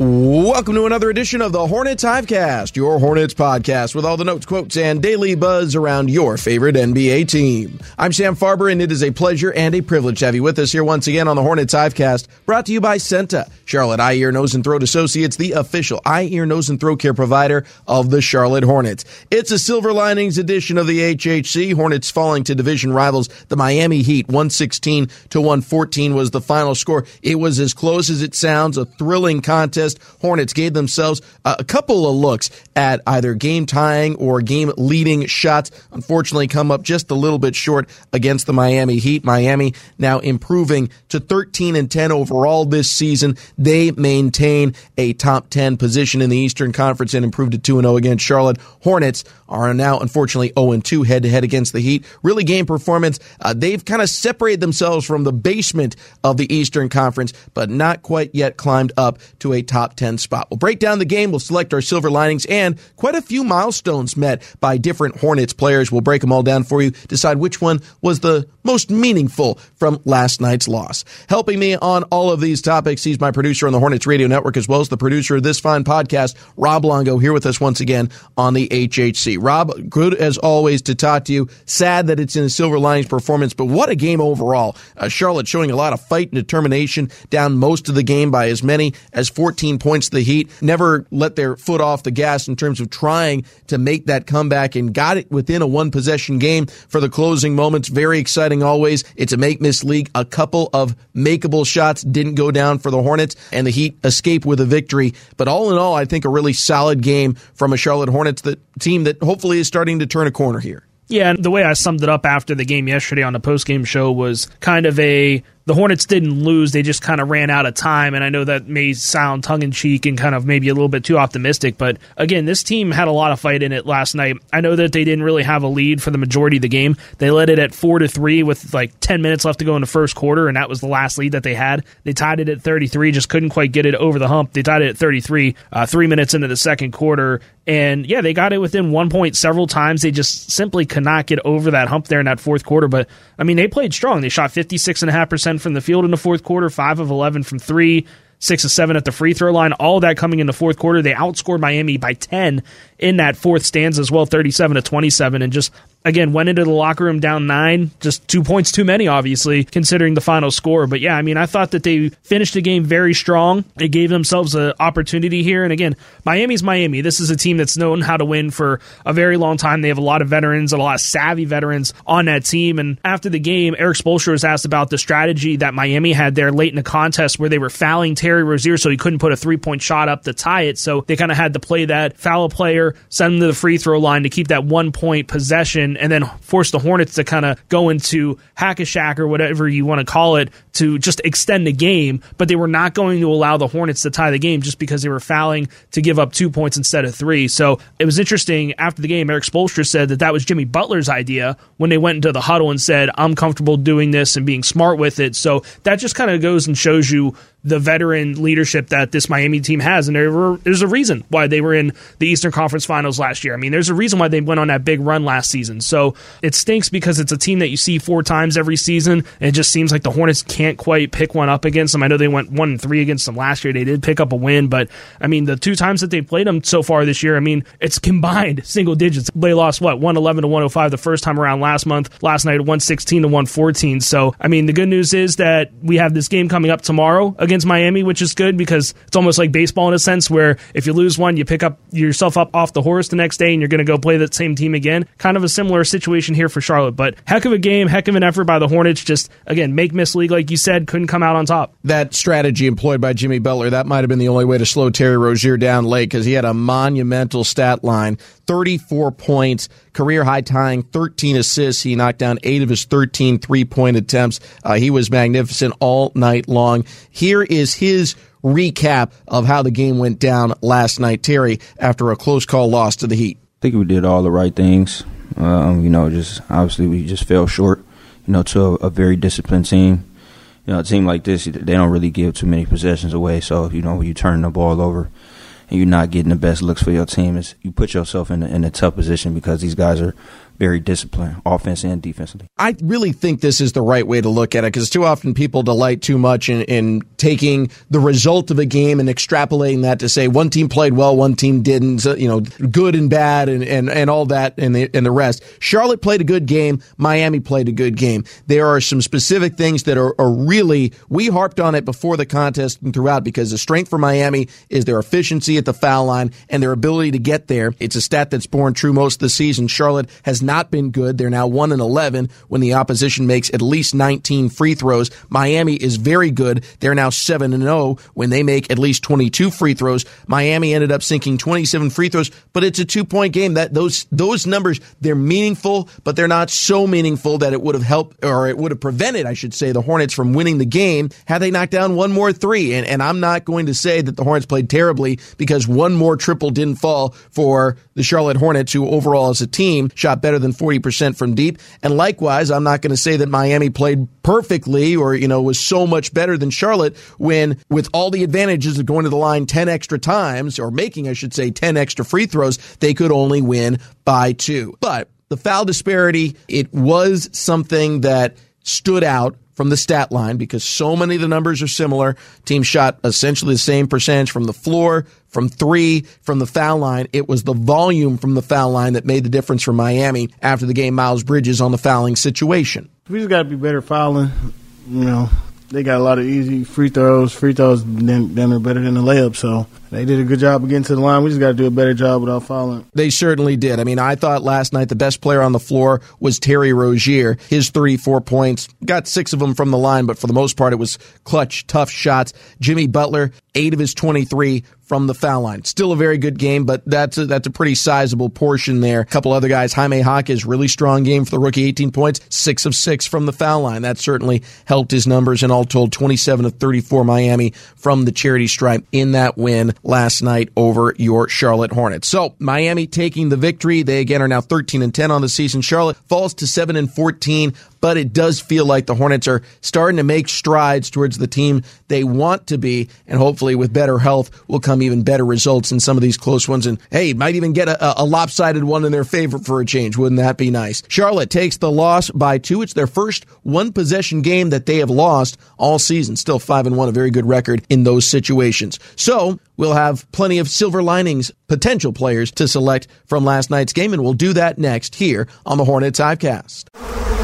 Welcome to another edition of the Hornets Hivecast, your Hornets podcast with all the notes, quotes, and daily buzz around your favorite NBA team. I'm Sam Farber, and it is a pleasure and a privilege to have you with us here once again on the Hornets Hivecast, brought to you by CEENTA, Charlotte Eye, Ear, Nose, and Throat Associates, the official eye, ear, nose, and throat care provider of the Charlotte Hornets. It's a Silver Linings edition of the HHC. Hornets falling to division rivals, the Miami Heat, 116 to 114 was the final score. It was as close as it sounds, a thrilling contest Hornets gave themselves a couple of looks at either game tying or game leading shots. Unfortunately, come up just a little bit short against the Miami Heat. Miami now improving to 13 and 10 overall this season. They maintain a top 10 position in the Eastern Conference and improved to 2 0 against Charlotte. Hornets are now unfortunately 0 2 head to head against the Heat. Really game performance. Uh, they've kind of separated themselves from the basement of the Eastern Conference, but not quite yet climbed up to a top 10 spot. We'll break down the game. We'll select our silver linings and quite a few milestones met by different Hornets players. We'll break them all down for you, decide which one was the most meaningful from last night's loss. Helping me on all of these topics, he's my producer on the Hornets Radio Network as well as the producer of this fine podcast, Rob Longo, here with us once again on the HHC. Rob, good as always to talk to you. Sad that it's in a Silver Linings performance, but what a game overall. Uh, Charlotte showing a lot of fight and determination down most of the game by as many as 14 points to the Heat. Never let their foot off the gas in terms of trying to make that comeback and got it within a one possession game for the closing moments. Very exciting always. It's a make miss league. A couple of makeable shots didn't go down for the Hornets and the Heat escape with a victory. But all in all, I think a really solid game from a Charlotte Hornets that team that hopefully is starting to turn a corner here. Yeah, and the way I summed it up after the game yesterday on the post game show was kind of a the Hornets didn't lose; they just kind of ran out of time. And I know that may sound tongue in cheek and kind of maybe a little bit too optimistic, but again, this team had a lot of fight in it last night. I know that they didn't really have a lead for the majority of the game. They led it at four to three with like ten minutes left to go in the first quarter, and that was the last lead that they had. They tied it at thirty three, just couldn't quite get it over the hump. They tied it at thirty three, uh, three minutes into the second quarter, and yeah, they got it within one point several times. They just simply could not get over that hump there in that fourth quarter. But I mean, they played strong. They shot 56.5% from the field in the fourth quarter, 5 of 11 from three, 6 of 7 at the free throw line. All that coming in the fourth quarter. They outscored Miami by 10 in that fourth stanza as well, 37 to 27, and just again went into the locker room down nine, just two points too many, obviously considering the final score. But yeah, I mean, I thought that they finished the game very strong. They gave themselves an opportunity here, and again, Miami's Miami. This is a team that's known how to win for a very long time. They have a lot of veterans, and a lot of savvy veterans on that team. And after the game, Erik Spoelstra was asked about the strategy that Miami had there late in the contest, where they were fouling Terry Rozier so he couldn't put a three point shot up to tie it. So they kind of had to play that foul player, send him to the free throw line to keep that one point possession, and then force the Hornets to kind of go into hack a Shaq or whatever you want to call it to just extend the game. But they were not going to allow the Hornets to tie the game just because they were fouling to give up two points instead of three. So it was interesting after the game. Erik Spoelstra said that that was Jimmy Butler's idea when they went into the huddle and said, "I'm comfortable doing this and being smart with it." So that just kind of goes and shows you the veteran leadership that this Miami team has. And there were, there's a reason why they were in the Eastern Conference Finals last year. I mean, there's a reason why they went on that big run last season. So it stinks because it's a team that you see four times every season. And it just seems like the Hornets can't quite pick one up against them. I know they went one and three against them last year. They did pick up a win, but I mean, the two times that they played them so far this year, I mean, it's combined single digits. They lost what, 111 to 105 the first time around last month, last night 116 to 114. So, I mean, the good news is that we have this game coming up tomorrow against Miami, which is good because it's almost like baseball in a sense where if you lose one, you pick up yourself up off the horse the next day and you're going to go play that same team again. Kind of a similar situation here for Charlotte, but heck of a game, heck of an effort by the Hornets. Just again, make miss league like you said, couldn't come out on top. That strategy employed by Jimmy Butler, that might have been the only way to slow Terry Rozier down late because he had a monumental stat line 34 points, career high tying, 13 assists. He knocked down eight of his 13 three point attempts. Uh, he was magnificent all night long. Here is his recap of how the game went down last night, Terry, after a close call loss to the Heat. I think we did all the right things. Um, you know, just obviously we just fell short, you know, to a, a very disciplined team. You know, a team like this, they don't really give too many possessions away. So, you know, you turn the ball over, and you're not getting the best looks for your team, is you put yourself in a, in a tough position because these guys are very disciplined, offense and defensively. I really think this is the right way to look at it because too often people delight too much in, in, taking the result of a game and extrapolating that to say one team played well, one team didn't, you know, good and bad and, and, and all that and the, and the rest. Charlotte played a good game. Miami played a good game. There are some specific things that are, are really, we harped on it before the contest and throughout because the strength for Miami is their efficiency at the foul line and their ability to get there. It's a stat that's borne true most of the season. Charlotte has not been good. They're now 1 and 11 when the opposition makes at least 19 free throws. Miami is very good. They're now 7 and 0 when they make at least 22 free throws. Miami ended up sinking 27 free throws, but it's a two-point game. That those those numbers they're meaningful, but they're not so meaningful that it would have helped or it would have prevented, I should say, the Hornets from winning the game had they knocked down one more three. And and I'm not going to say that the Hornets played terribly because one more triple didn't fall for the Charlotte Hornets, who overall as a team shot better than 40 40% from deep. And likewise, I'm not going to say that Miami played perfectly or, you know, was so much better than Charlotte when with all the advantages of going to the line 10 extra times or making, I should say, 10 extra free throws, they could only win by two. But the foul disparity, it was something that stood out from the stat line because so many of the numbers are similar. Team shot essentially the same percentage from the floor, from three, from the foul line. It was the volume from the foul line that made the difference for Miami after the game. Miles Bridges on the fouling situation. We just got to be better fouling. You know, they got a lot of easy free throws. Free throws then, then are better than the layup. So they did a good job of getting to the line. We just got to do a better job without fouling. They certainly did. I mean, I thought last night the best player on the floor was Terry Rozier. His 34 points, got six of them from the line, but for the most part, it was clutch, tough shots. Jimmy Butler, eight of his 23 from the foul line. Still a very good game, but that's a, that's a pretty sizable portion there. A couple other guys, Jaime Jaquez, really strong game for the rookie, 18 points, six of six from the foul line. That certainly helped his numbers, and all told, 27 of 34 Miami from the charity stripe in that win last night over your Charlotte Hornets. So Miami taking the victory. They again are now 13 and 10 on the season. Charlotte falls to 7 and 14 but it does feel like the Hornets are starting to make strides towards the team they want to be, and hopefully with better health will come even better results in some of these close ones. And hey, might even get a, a lopsided one in their favor for a change. Wouldn't that be nice? Charlotte takes the loss by two. It's their first one possession game that they have lost all season. Still five and one, a very good record in those situations. So we'll have plenty of silver linings potential players to select from last night's game, and we'll do that next here on the Hornets Hivecast.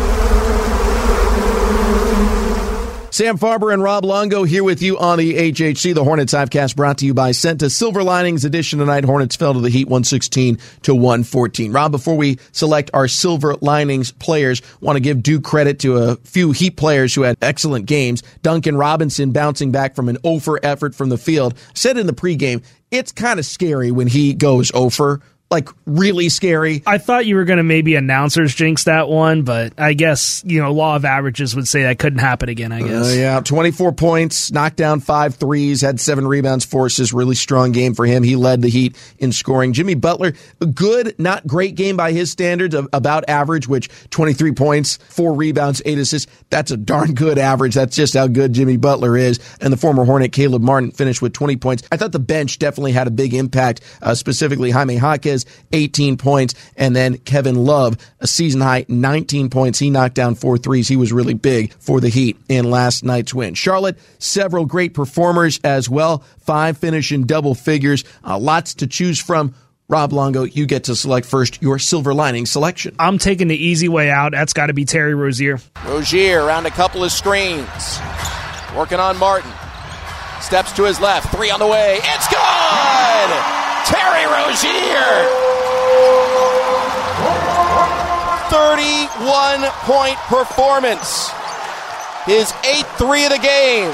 Sam Farber and Rob Longo here with you on the HHC. The Hornets Hivecast brought to you by CEENTA Silver Linings edition tonight. Hornets fell to the Heat 116 to 114. Rob, before we select our Silver Linings players, want to give due credit to a few Heat players who had excellent games. Duncan Robinson bouncing back from an oh over effort from the field. Said in the pregame, it's kind of scary when he goes oh over like really scary. I thought you were going to maybe announcers jinx that one, but I guess, you know, law of averages would say that couldn't happen again, I guess. Uh, yeah, 24 points, knocked down five threes, had seven rebounds, forces. Really strong game for him. He led the Heat in scoring. Jimmy Butler, a good, not great game by his standards, about average, which 23 points, four rebounds, eight assists. That's a darn good average. That's just how good Jimmy Butler is. And the former Hornet, Caleb Martin, finished with 20 points. I thought the bench definitely had a big impact, uh, specifically Jaime Jaquez 18 points. And then Kevin Love, a season high 19 points. He knocked down four threes. He was really big for the Heat in last night's win. Charlotte, several great performers as well. Five finish in double figures. Uh, lots to choose from. Rob Longo, you get to select first your silver lining selection. I'm taking the easy way out. That's got to be Terry Rozier. Rozier around a couple of screens. Working on Martin. Steps to his left. Three on the way. It's good! Rozier. 31 point performance. His 8 3 of the game.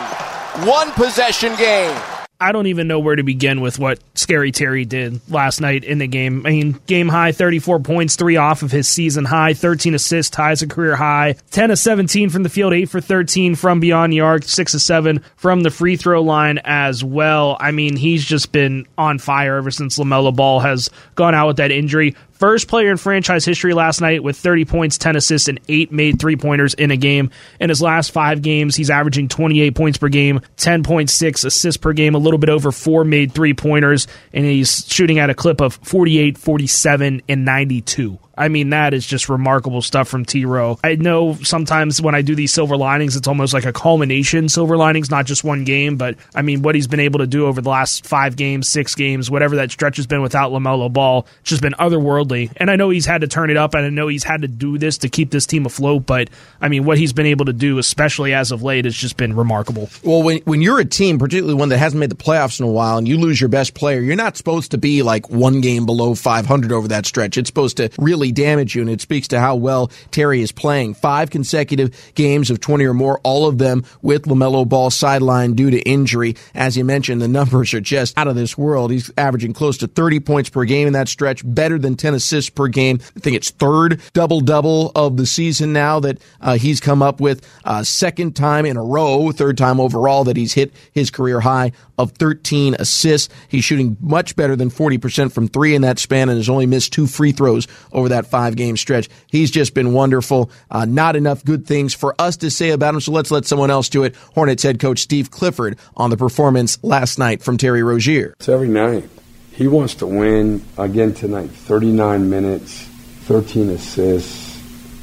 One possession game. I don't even know where to begin with what Scary Terry did last night in the game. I mean, game high 34 points, three off of his season high, 13 assists, ties a career high, 10 of 17 from the field, 8 for 13 from beyond the arc, 6 of 7 from the free throw line as well. I mean, he's just been on fire ever since LaMelo Ball has gone out with that injury first player in franchise history last night with 30 points, 10 assists, and eight made three pointers in a game. In his last five games, he's averaging 28 points per game, 10.6 assists per game, a little bit over four made three pointers, and he's shooting at a clip of 48, 47, and 92. I mean, that is just remarkable stuff from T Row. I know sometimes when I do these silver linings, it's almost like a culmination silver linings, not just one game, but I mean, what he's been able to do over the last five games, six games, whatever that stretch has been without LaMelo Ball, just been otherworldly. And I know he's had to turn it up, and I know he's had to do this to keep this team afloat, but I mean, what he's been able to do, especially as of late, has just been remarkable. Well, when, when you're a team, particularly one that hasn't made the playoffs in a while, and you lose your best player, you're not supposed to be like one game below 500 over that stretch. It's supposed to really damage and it's speaks to how well Terry is playing. Five consecutive games of 20 or more, all of them with LaMelo Ball sidelined due to injury. As you mentioned, the numbers are just out of this world. He's averaging close to 30 points per game in that stretch, better than 10 assists per game. I think it's third double double of the season now that uh, he's come up with. Uh, second time in a row, third time overall that he's hit his career high of 13 assists. He's shooting much better than 40% from three in that span and has only missed two free throws over that five game stretch. He's just been wonderful. Uh, not enough good things for us to say about him, so let's let someone else do it. Hornets head coach Steve Clifford on the performance last night from Terry Rozier. It's every night. He wants to win again tonight. 39 minutes, 13 assists,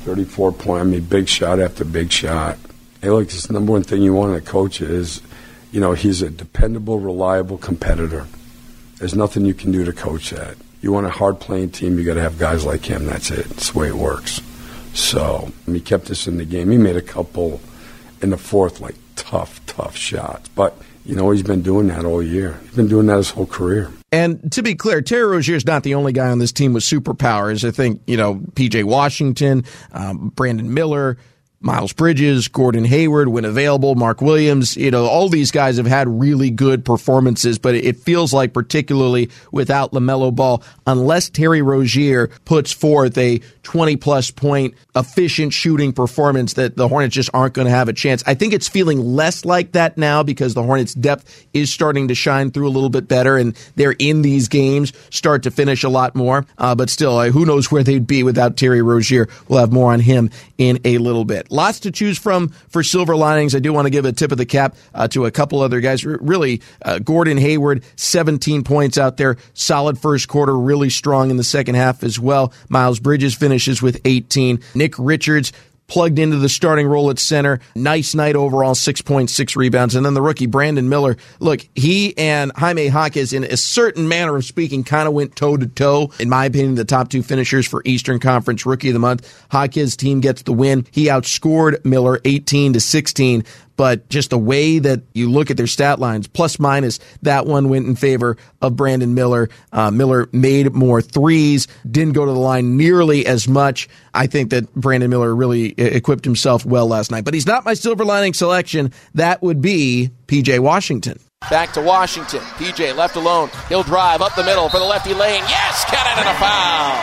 34 point. I mean, big shot after big shot. Hey, look, this number one thing you want in a coach is, you know, he's a dependable, reliable competitor. There's nothing you can do to coach that. You want a hard playing team, you got to have guys like him. That's it. That's the way it works. So he kept us in the game. He made a couple in the fourth, like tough, tough shots. But you know, he's been doing that all year. He's been doing that his whole career. And to be clear, Terry Rozier is not the only guy on this team with superpowers. I think, you know, PJ Washington, um, Brandon Miller, Miles Bridges, Gordon Hayward, when available, Mark Williams, you know, all these guys have had really good performances, but it feels like particularly without LaMelo Ball, unless Terry Rozier puts forth a 20 plus point efficient shooting performance that the Hornets just aren't going to have a chance. I think it's feeling less like that now because the Hornets depth is starting to shine through a little bit better and they're in these games start to finish a lot more. Uh, but still, uh, who knows where they'd be without Terry Rozier. We'll have more on him in a little bit. Lots to choose from for silver linings. I do want to give a tip of the cap uh, to a couple other guys. R- really, uh, Gordon Hayward, 17 points out there. Solid first quarter, really strong in the second half as well. Miles Bridges finishes with 18. Nick Richards, plugged into the starting role at center. Nice night overall, 6.6 rebounds. And then the rookie, Brandon Miller. Look, he and Jaime Jaquez, in a certain manner of speaking, kind of went toe to toe. In my opinion, the top two finishers for Eastern Conference Rookie of the Month. Jaquez team gets the win. He outscored Miller 18 to 16 but just the way that you look at their stat lines, plus minus, that one went in favor of Brandon Miller. Uh, Miller made more threes, didn't go to the line nearly as much. I think that Brandon Miller really equipped himself well last night, but he's not my silver lining selection. That would be PJ Washington. Back to Washington. PJ left alone. He'll drive up the middle for the lefty lane. Yes, it and a foul.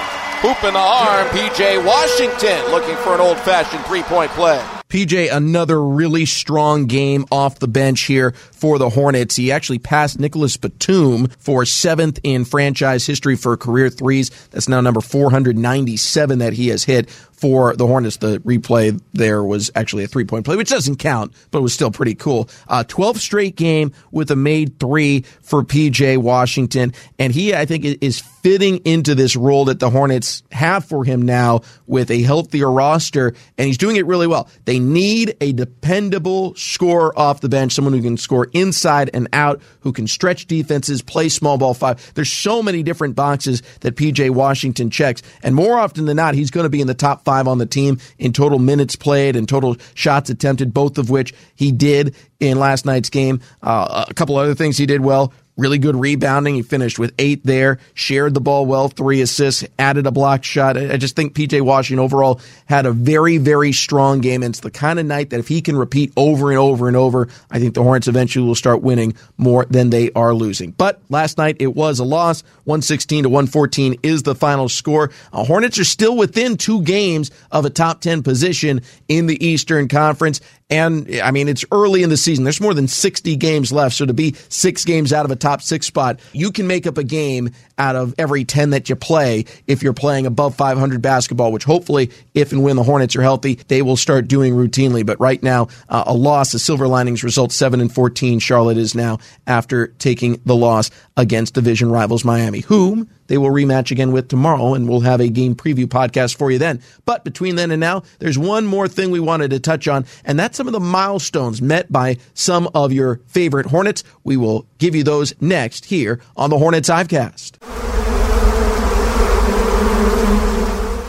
Hoop in the arm. PJ Washington looking for an old fashioned three point play. PJ, another really strong game off the bench here for the Hornets. He actually passed Nicolas Batum for seventh in franchise history for career threes. That's now number 497 that he has hit for the Hornets. The replay there was actually a three point play, which doesn't count, but it was still pretty cool. Uh, 12th straight game with a made three for PJ Washington. And he, I think, is fitting into this role that the Hornets have for him now with a healthier roster. And he's doing it really well. They need a dependable scorer off the bench, someone who can score inside and out, who can stretch defenses, play small ball five. There's so many different boxes that PJ Washington checks. And more often than not, he's going to be in the top five on the team in total minutes played and total shots attempted, both of which he did in last night's game. Uh, a couple other things he did well. Really good rebounding. He finished with eight there, shared the ball well, three assists, added a block shot. I just think PJ Washington overall had a very, very strong game. And it's the kind of night that if he can repeat over and over and over, I think the Hornets eventually will start winning more than they are losing. But last night it was a loss. 116 to 114 is the final score. Uh, Hornets are still within two games of a top 10 position in the Eastern Conference. And I mean, it's early in the season. There's more than 60 games left. So to be six games out of a top six spot, you can make up a game out of every 10 that you play if you're playing above 500 basketball, which hopefully, if and when the Hornets are healthy, they will start doing routinely. But right now, uh, a loss, a Silver Linings result 7 and 14. Charlotte is now after taking the loss against division rivals Miami, whom they will rematch again with tomorrow, and we'll have a game preview podcast for you then. But between then and now, there's one more thing we wanted to touch on, and that's some of the milestones met by some of your favorite Hornets. We will give you those next here on the Hornets Hivecast.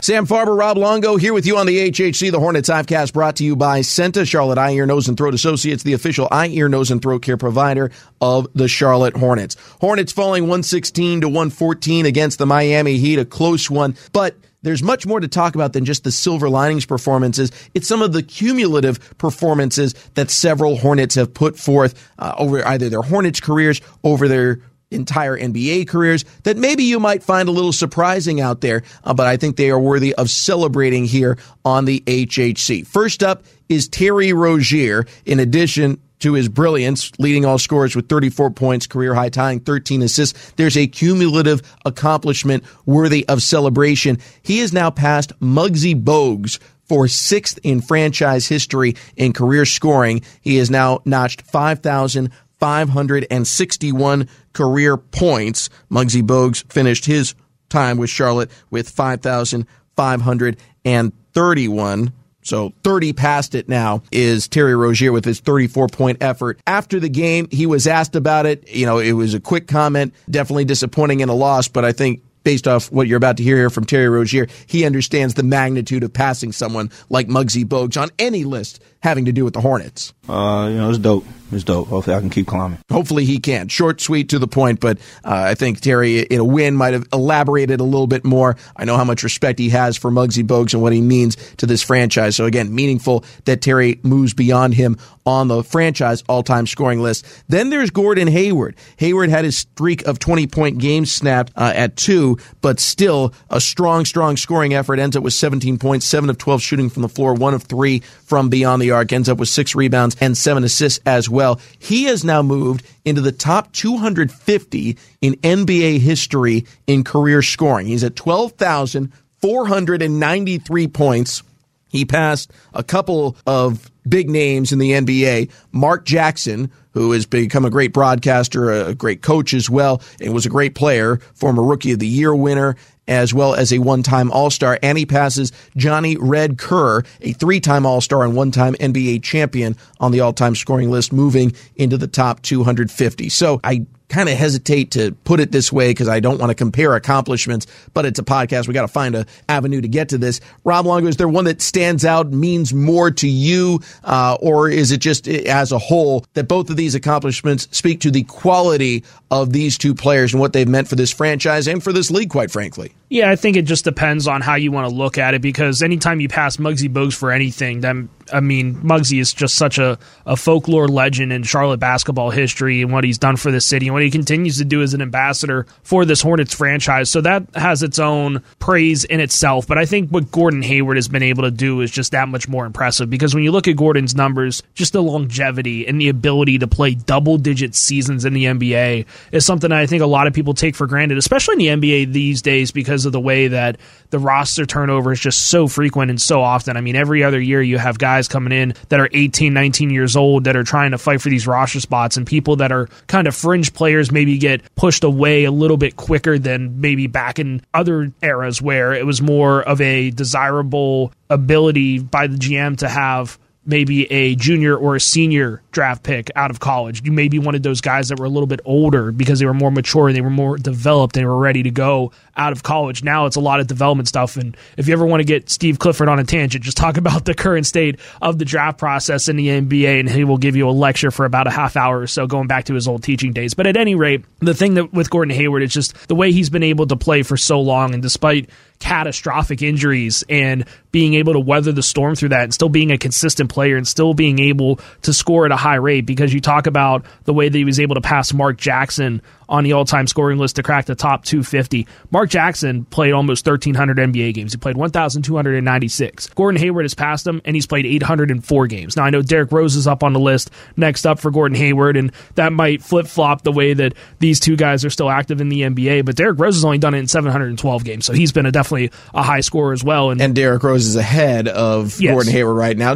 Sam Farber, Rob Longo here with you on the HHC, the Hornets Hivecast, brought to you by CEENTA, Charlotte Eye, Ear, Nose, and Throat Associates, the official eye, ear, nose, and throat care provider of the Charlotte Hornets. Hornets falling 116 to 114 against the Miami Heat, a close one, but there's much more to talk about than just the silver linings performances. It's some of the cumulative performances that several Hornets have put forth uh, over either their Hornets careers, over their entire NBA careers that maybe you might find a little surprising out there, uh, but I think they are worthy of celebrating here on the HHC. First up is Terry Rozier. In addition to his brilliance, leading all scorers with 34 points, career high tying 13 assists. There's a cumulative accomplishment worthy of celebration. He has now passed Muggsy Bogues for sixth in franchise history in career scoring. He has now notched 5,000 561 career points. Muggsy Bogues finished his time with Charlotte with 5,531. So 30 past it now is Terry Rozier with his 34 point effort. After the game, he was asked about it. You know, it was a quick comment, definitely disappointing in a loss, but I think based off what you're about to hear here from Terry Rozier, he understands the magnitude of passing someone like Muggsy Bogues on any list having to do with the Hornets. Uh, you know, it's dope. It's dope. Hopefully, I can keep climbing. Hopefully, he can. Short, sweet, to the point. But uh, I think Terry, in a win, might have elaborated a little bit more. I know how much respect he has for Muggsy Bogues and what he means to this franchise. So again, meaningful that Terry moves beyond him on the franchise all-time scoring list. Then there's Gordon Hayward. Hayward had his streak of 20-point games snapped uh, at two, but still a strong, strong scoring effort. Ends up with 17 points, seven of 12 shooting from the floor, one of three from beyond the Ends up with six rebounds and seven assists as well. He has now moved into the top 250 in NBA history in career scoring. He's at 12,493 points. He passed a couple of big names in the NBA. Mark Jackson, who has become a great broadcaster, a great coach as well, and was a great player, former Rookie of the Year winner, as well as a one-time All-Star. And he passes Johnny Red Kerr, a three-time All-Star and one-time NBA champion on the all-time scoring list, moving into the top 250. So I kind of hesitate to put it this way because I don't want to compare accomplishments, but it's a podcast. We got to find a avenue to get to this. Rob Longo, is there one that stands out, means more to you, uh, or is it just eh, as a whole that both of these accomplishments speak to the quality of these two players and what they've meant for this franchise and for this league, quite frankly? Yeah, I think it just depends on how you want to look at it because anytime you pass Muggsy Bogues for anything, then I mean, Muggsy is just such a, a folklore legend in Charlotte basketball history and what he's done for the city and what he continues to do as an ambassador for this Hornets franchise. So that has its own praise in itself. But I think what Gordon Hayward has been able to do is just that much more impressive because when you look at Gordon's numbers, just the longevity and the ability to play double digit seasons in the NBA is something I think a lot of people take for granted, especially in the NBA these days because of the way that the roster turnover is just so frequent and so often. I mean, every other year you have guys guys coming in that are 18, 19 years old that are trying to fight for these roster spots, and people that are kind of fringe players maybe get pushed away a little bit quicker than maybe back in other eras where it was more of a desirable ability by the GM to have maybe a junior or a senior draft pick out of college. You maybe wanted those guys that were a little bit older because they were more mature and they were more developed and they were ready to go out of college. Now it's a lot of development stuff. And if you ever want to get Steve Clifford on a tangent, just talk about the current state of the draft process in the NBA and he will give you a lecture for about a half hour or so going back to his old teaching days. But at any rate, the thing that with Gordon Hayward is just the way he's been able to play for so long and despite catastrophic injuries and being able to weather the storm through that and still being a consistent player and still being able to score at a high rate because you talk about the way that he was able to pass Mark Jackson on the all-time scoring list to crack the top 250. Mark Jackson played almost 1,300 NBA games. He played 1,296. Gordon Hayward has passed him, and he's played 804 games. Now, I know Derrick Rose is up on the list next up for Gordon Hayward, and that might flip-flop the way that these two guys are still active in the NBA, but Derrick Rose has only done it in 712 games, so he's been a, definitely a high scorer as well. And, and Derrick Rose is ahead of yes. Gordon Hayward right now,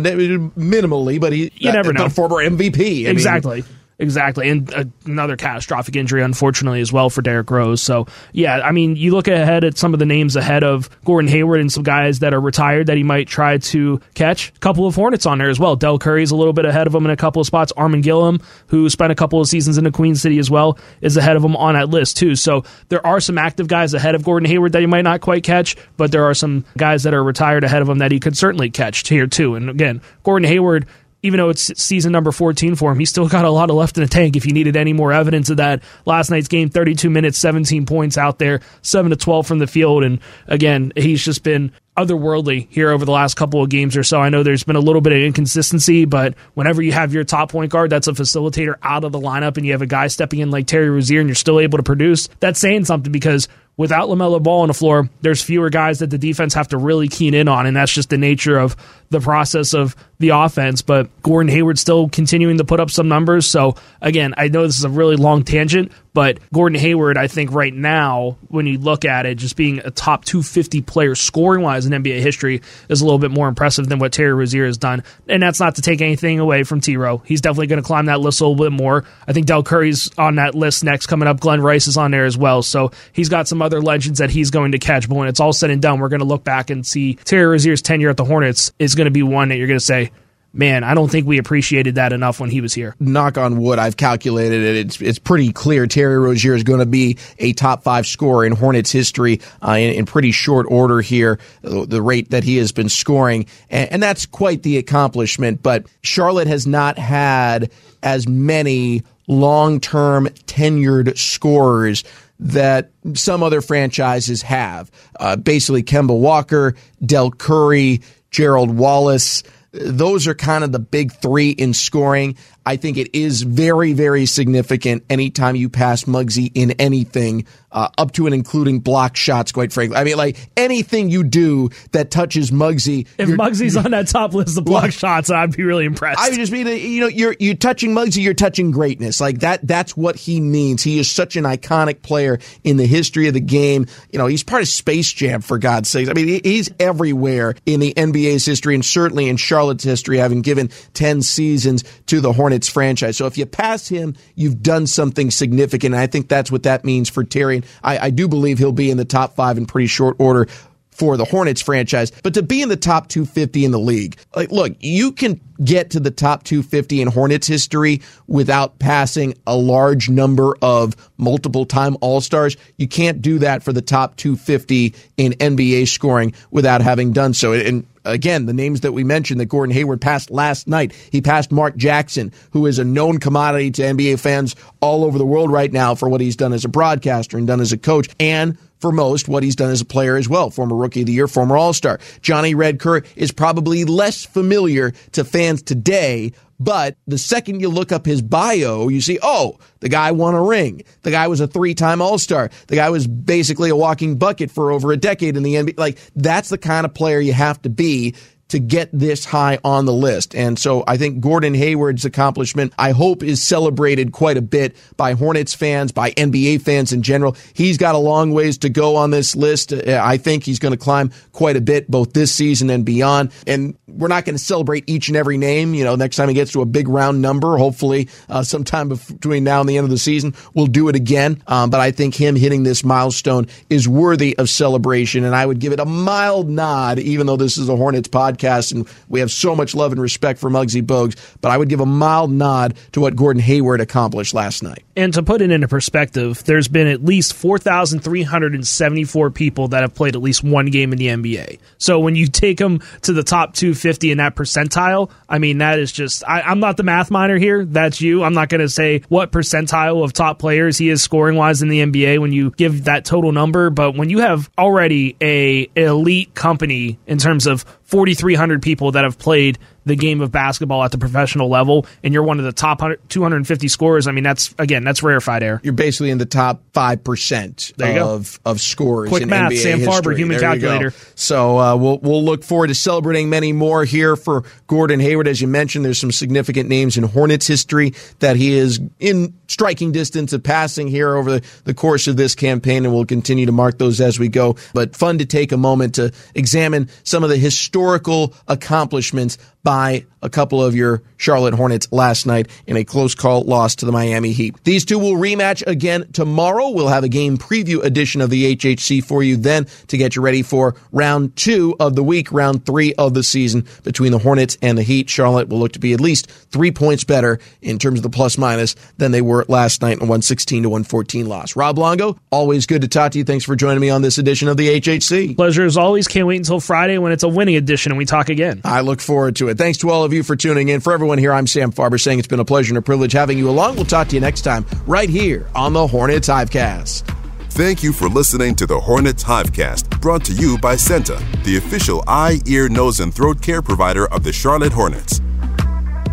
minimally, but he you never uh, know. former MVP. I exactly. Mean, Exactly, and uh, another catastrophic injury, unfortunately, as well for Derrick Rose. So, yeah, I mean, you look ahead at some of the names ahead of Gordon Hayward and some guys that are retired that he might try to catch. A couple of Hornets on there as well. Dell Curry's a little bit ahead of him in a couple of spots. Armon Gilliam, who spent a couple of seasons in the Queen City as well, is ahead of him on that list too. So there are some active guys ahead of Gordon Hayward that he might not quite catch, but there are some guys that are retired ahead of him that he could certainly catch here too. And again, Gordon Hayward even though it's season number 14 for him, he's still got a lot of left in the tank if you needed any more evidence of that. Last night's game, 32 minutes, 17 points out there, 7 to 12 from the field. And again, he's just been otherworldly here over the last couple of games or so. I know there's been a little bit of inconsistency, but whenever you have your top point guard that's a facilitator out of the lineup and you have a guy stepping in like Terry Rozier and you're still able to produce, that's saying something because without LaMelo Ball on the floor, there's fewer guys that the defense have to really keen in on, and that's just the nature of the process of the offense. But Gordon Hayward still continuing to put up some numbers. So again, I know this is a really long tangent, but Gordon Hayward, I think right now, when you look at it, just being a top 250 player scoring wise in NBA history is a little bit more impressive than what Terry Rozier has done. And that's not to take anything away from T Row. He's definitely going to climb that list a little bit more. I think Dell Curry's on that list next coming up. Glen Rice is on there as well. So he's got some other legends that he's going to catch. But when it's all said and done, we're going to look back and see Terry Rozier's tenure at the Hornets is going to be one that you're going to say, man, I don't think we appreciated that enough when he was here. Knock on wood, I've calculated it. It's it's pretty clear Terry Rozier is going to be a top five scorer in Hornets history uh, in, in, pretty short order here. The rate that he has been scoring, and, and that's quite the accomplishment. But Charlotte has not had as many long term tenured scorers that some other franchises have. Uh, basically, Kemba Walker, Dell Curry, Gerald Wallace. Those are kind of the big three in scoring. I think it is very, very significant anytime you pass Muggsy in anything, uh, up to and including block shots, quite frankly. I mean, like anything you do that touches Muggsy. If Muggsy's on that top list of block shots, I'd be really impressed. I just mean, you know, you're, you're touching Muggsy, you're touching greatness. Like that, that's what he means. He is such an iconic player in the history of the game. You know, he's part of Space Jam, for God's sakes. I mean, he's everywhere in the NBA's history and certainly in Charlotte's history, having given 10 seasons to the Hornets franchise. So if you pass him, you've done something significant. And I think that's what that means for Terry. I, I do believe he'll be in the top five in pretty short order for the Hornets franchise, but to be in the top 250 in the league, like, look, you can get to the top 250 in Hornets history without passing a large number of multiple time All Stars. You can't do that for the top 250 in NBA scoring without having done so. And again, the names that we mentioned that Gordon Hayward passed last night. He passed Mark Jackson, who is a known commodity to NBA fans all over the world right now for what he's done as a broadcaster and done as a coach and for most what he's done as a player as well. Former rookie of the year, former all star. Johnny Red Kerr is probably less familiar to fans today, but the second you look up his bio, you see, oh, the guy won a ring. The guy was a three time all star. The guy was basically a walking bucket for over a decade in the NBA. Like, that's the kind of player you have to be to get this high on the list. And so I think Gordon Hayward's accomplishment, I hope, is celebrated quite a bit by Hornets fans, by NBA fans in general. He's got a long ways to go on this list. I think he's going to climb quite a bit both this season and beyond. And we're not going to celebrate each and every name. You know, next time he gets to a big round number, hopefully uh, sometime between now and the end of the season, we'll do it again. Um, but I think him hitting this milestone is worthy of celebration. And I would give it a mild nod, even though this is a Hornets podcast podcast, and we have so much love and respect for Muggsy Bogues, but I would give a mild nod to what Gordon Hayward accomplished last night. And to put it into perspective, there's been at least 4,374 people that have played at least one game in the NBA. So when you take them to the top 250 in that percentile, I mean, that is just, I, am not the math minor here. That's you. I'm not going to say what percentile of top players he is scoring wise in the NBA when you give that total number. But when you have already a elite company in terms of 4,300 people that have played the game of basketball at the professional level, and you're one of the top 250 scorers. I mean, that's again, that's rarefied air. You're basically in the top five percent of of scorers. Quick in math, NBA Sam history. Farber, human there calculator. So uh, we'll we'll look forward to celebrating many more here for Gordon Hayward. As you mentioned, there's some significant names in Hornets history that he is in striking distance of passing here over the, the course of this campaign, and we'll continue to mark those as we go. But fun to take a moment to examine some of the historical accomplishments by I a couple of your Charlotte Hornets last night in a close call loss to the Miami Heat. These two will rematch again tomorrow. We'll have a game preview edition of the HHC for you then to get you ready for round two of the week, round three of the season between the Hornets and the Heat. Charlotte will look to be at least three points better in terms of the plus minus than they were last night in a 116 to 114 loss. Rob Longo, always good to talk to you. Thanks for joining me on this edition of the HHC. Pleasure as always. Can't wait until Friday when it's a winning edition and we talk again. I look forward to it. Thanks to all of you for tuning in. For everyone here, I'm Sam Farber saying it's been a pleasure and a privilege having you along. We'll talk to you next time right here on the Hornets Hivecast. Thank you for listening to the Hornets Hivecast, brought to you by CEENTA, the official eye, ear, nose, and throat care provider of the Charlotte Hornets.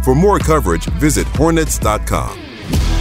For more coverage, visit hornets.com.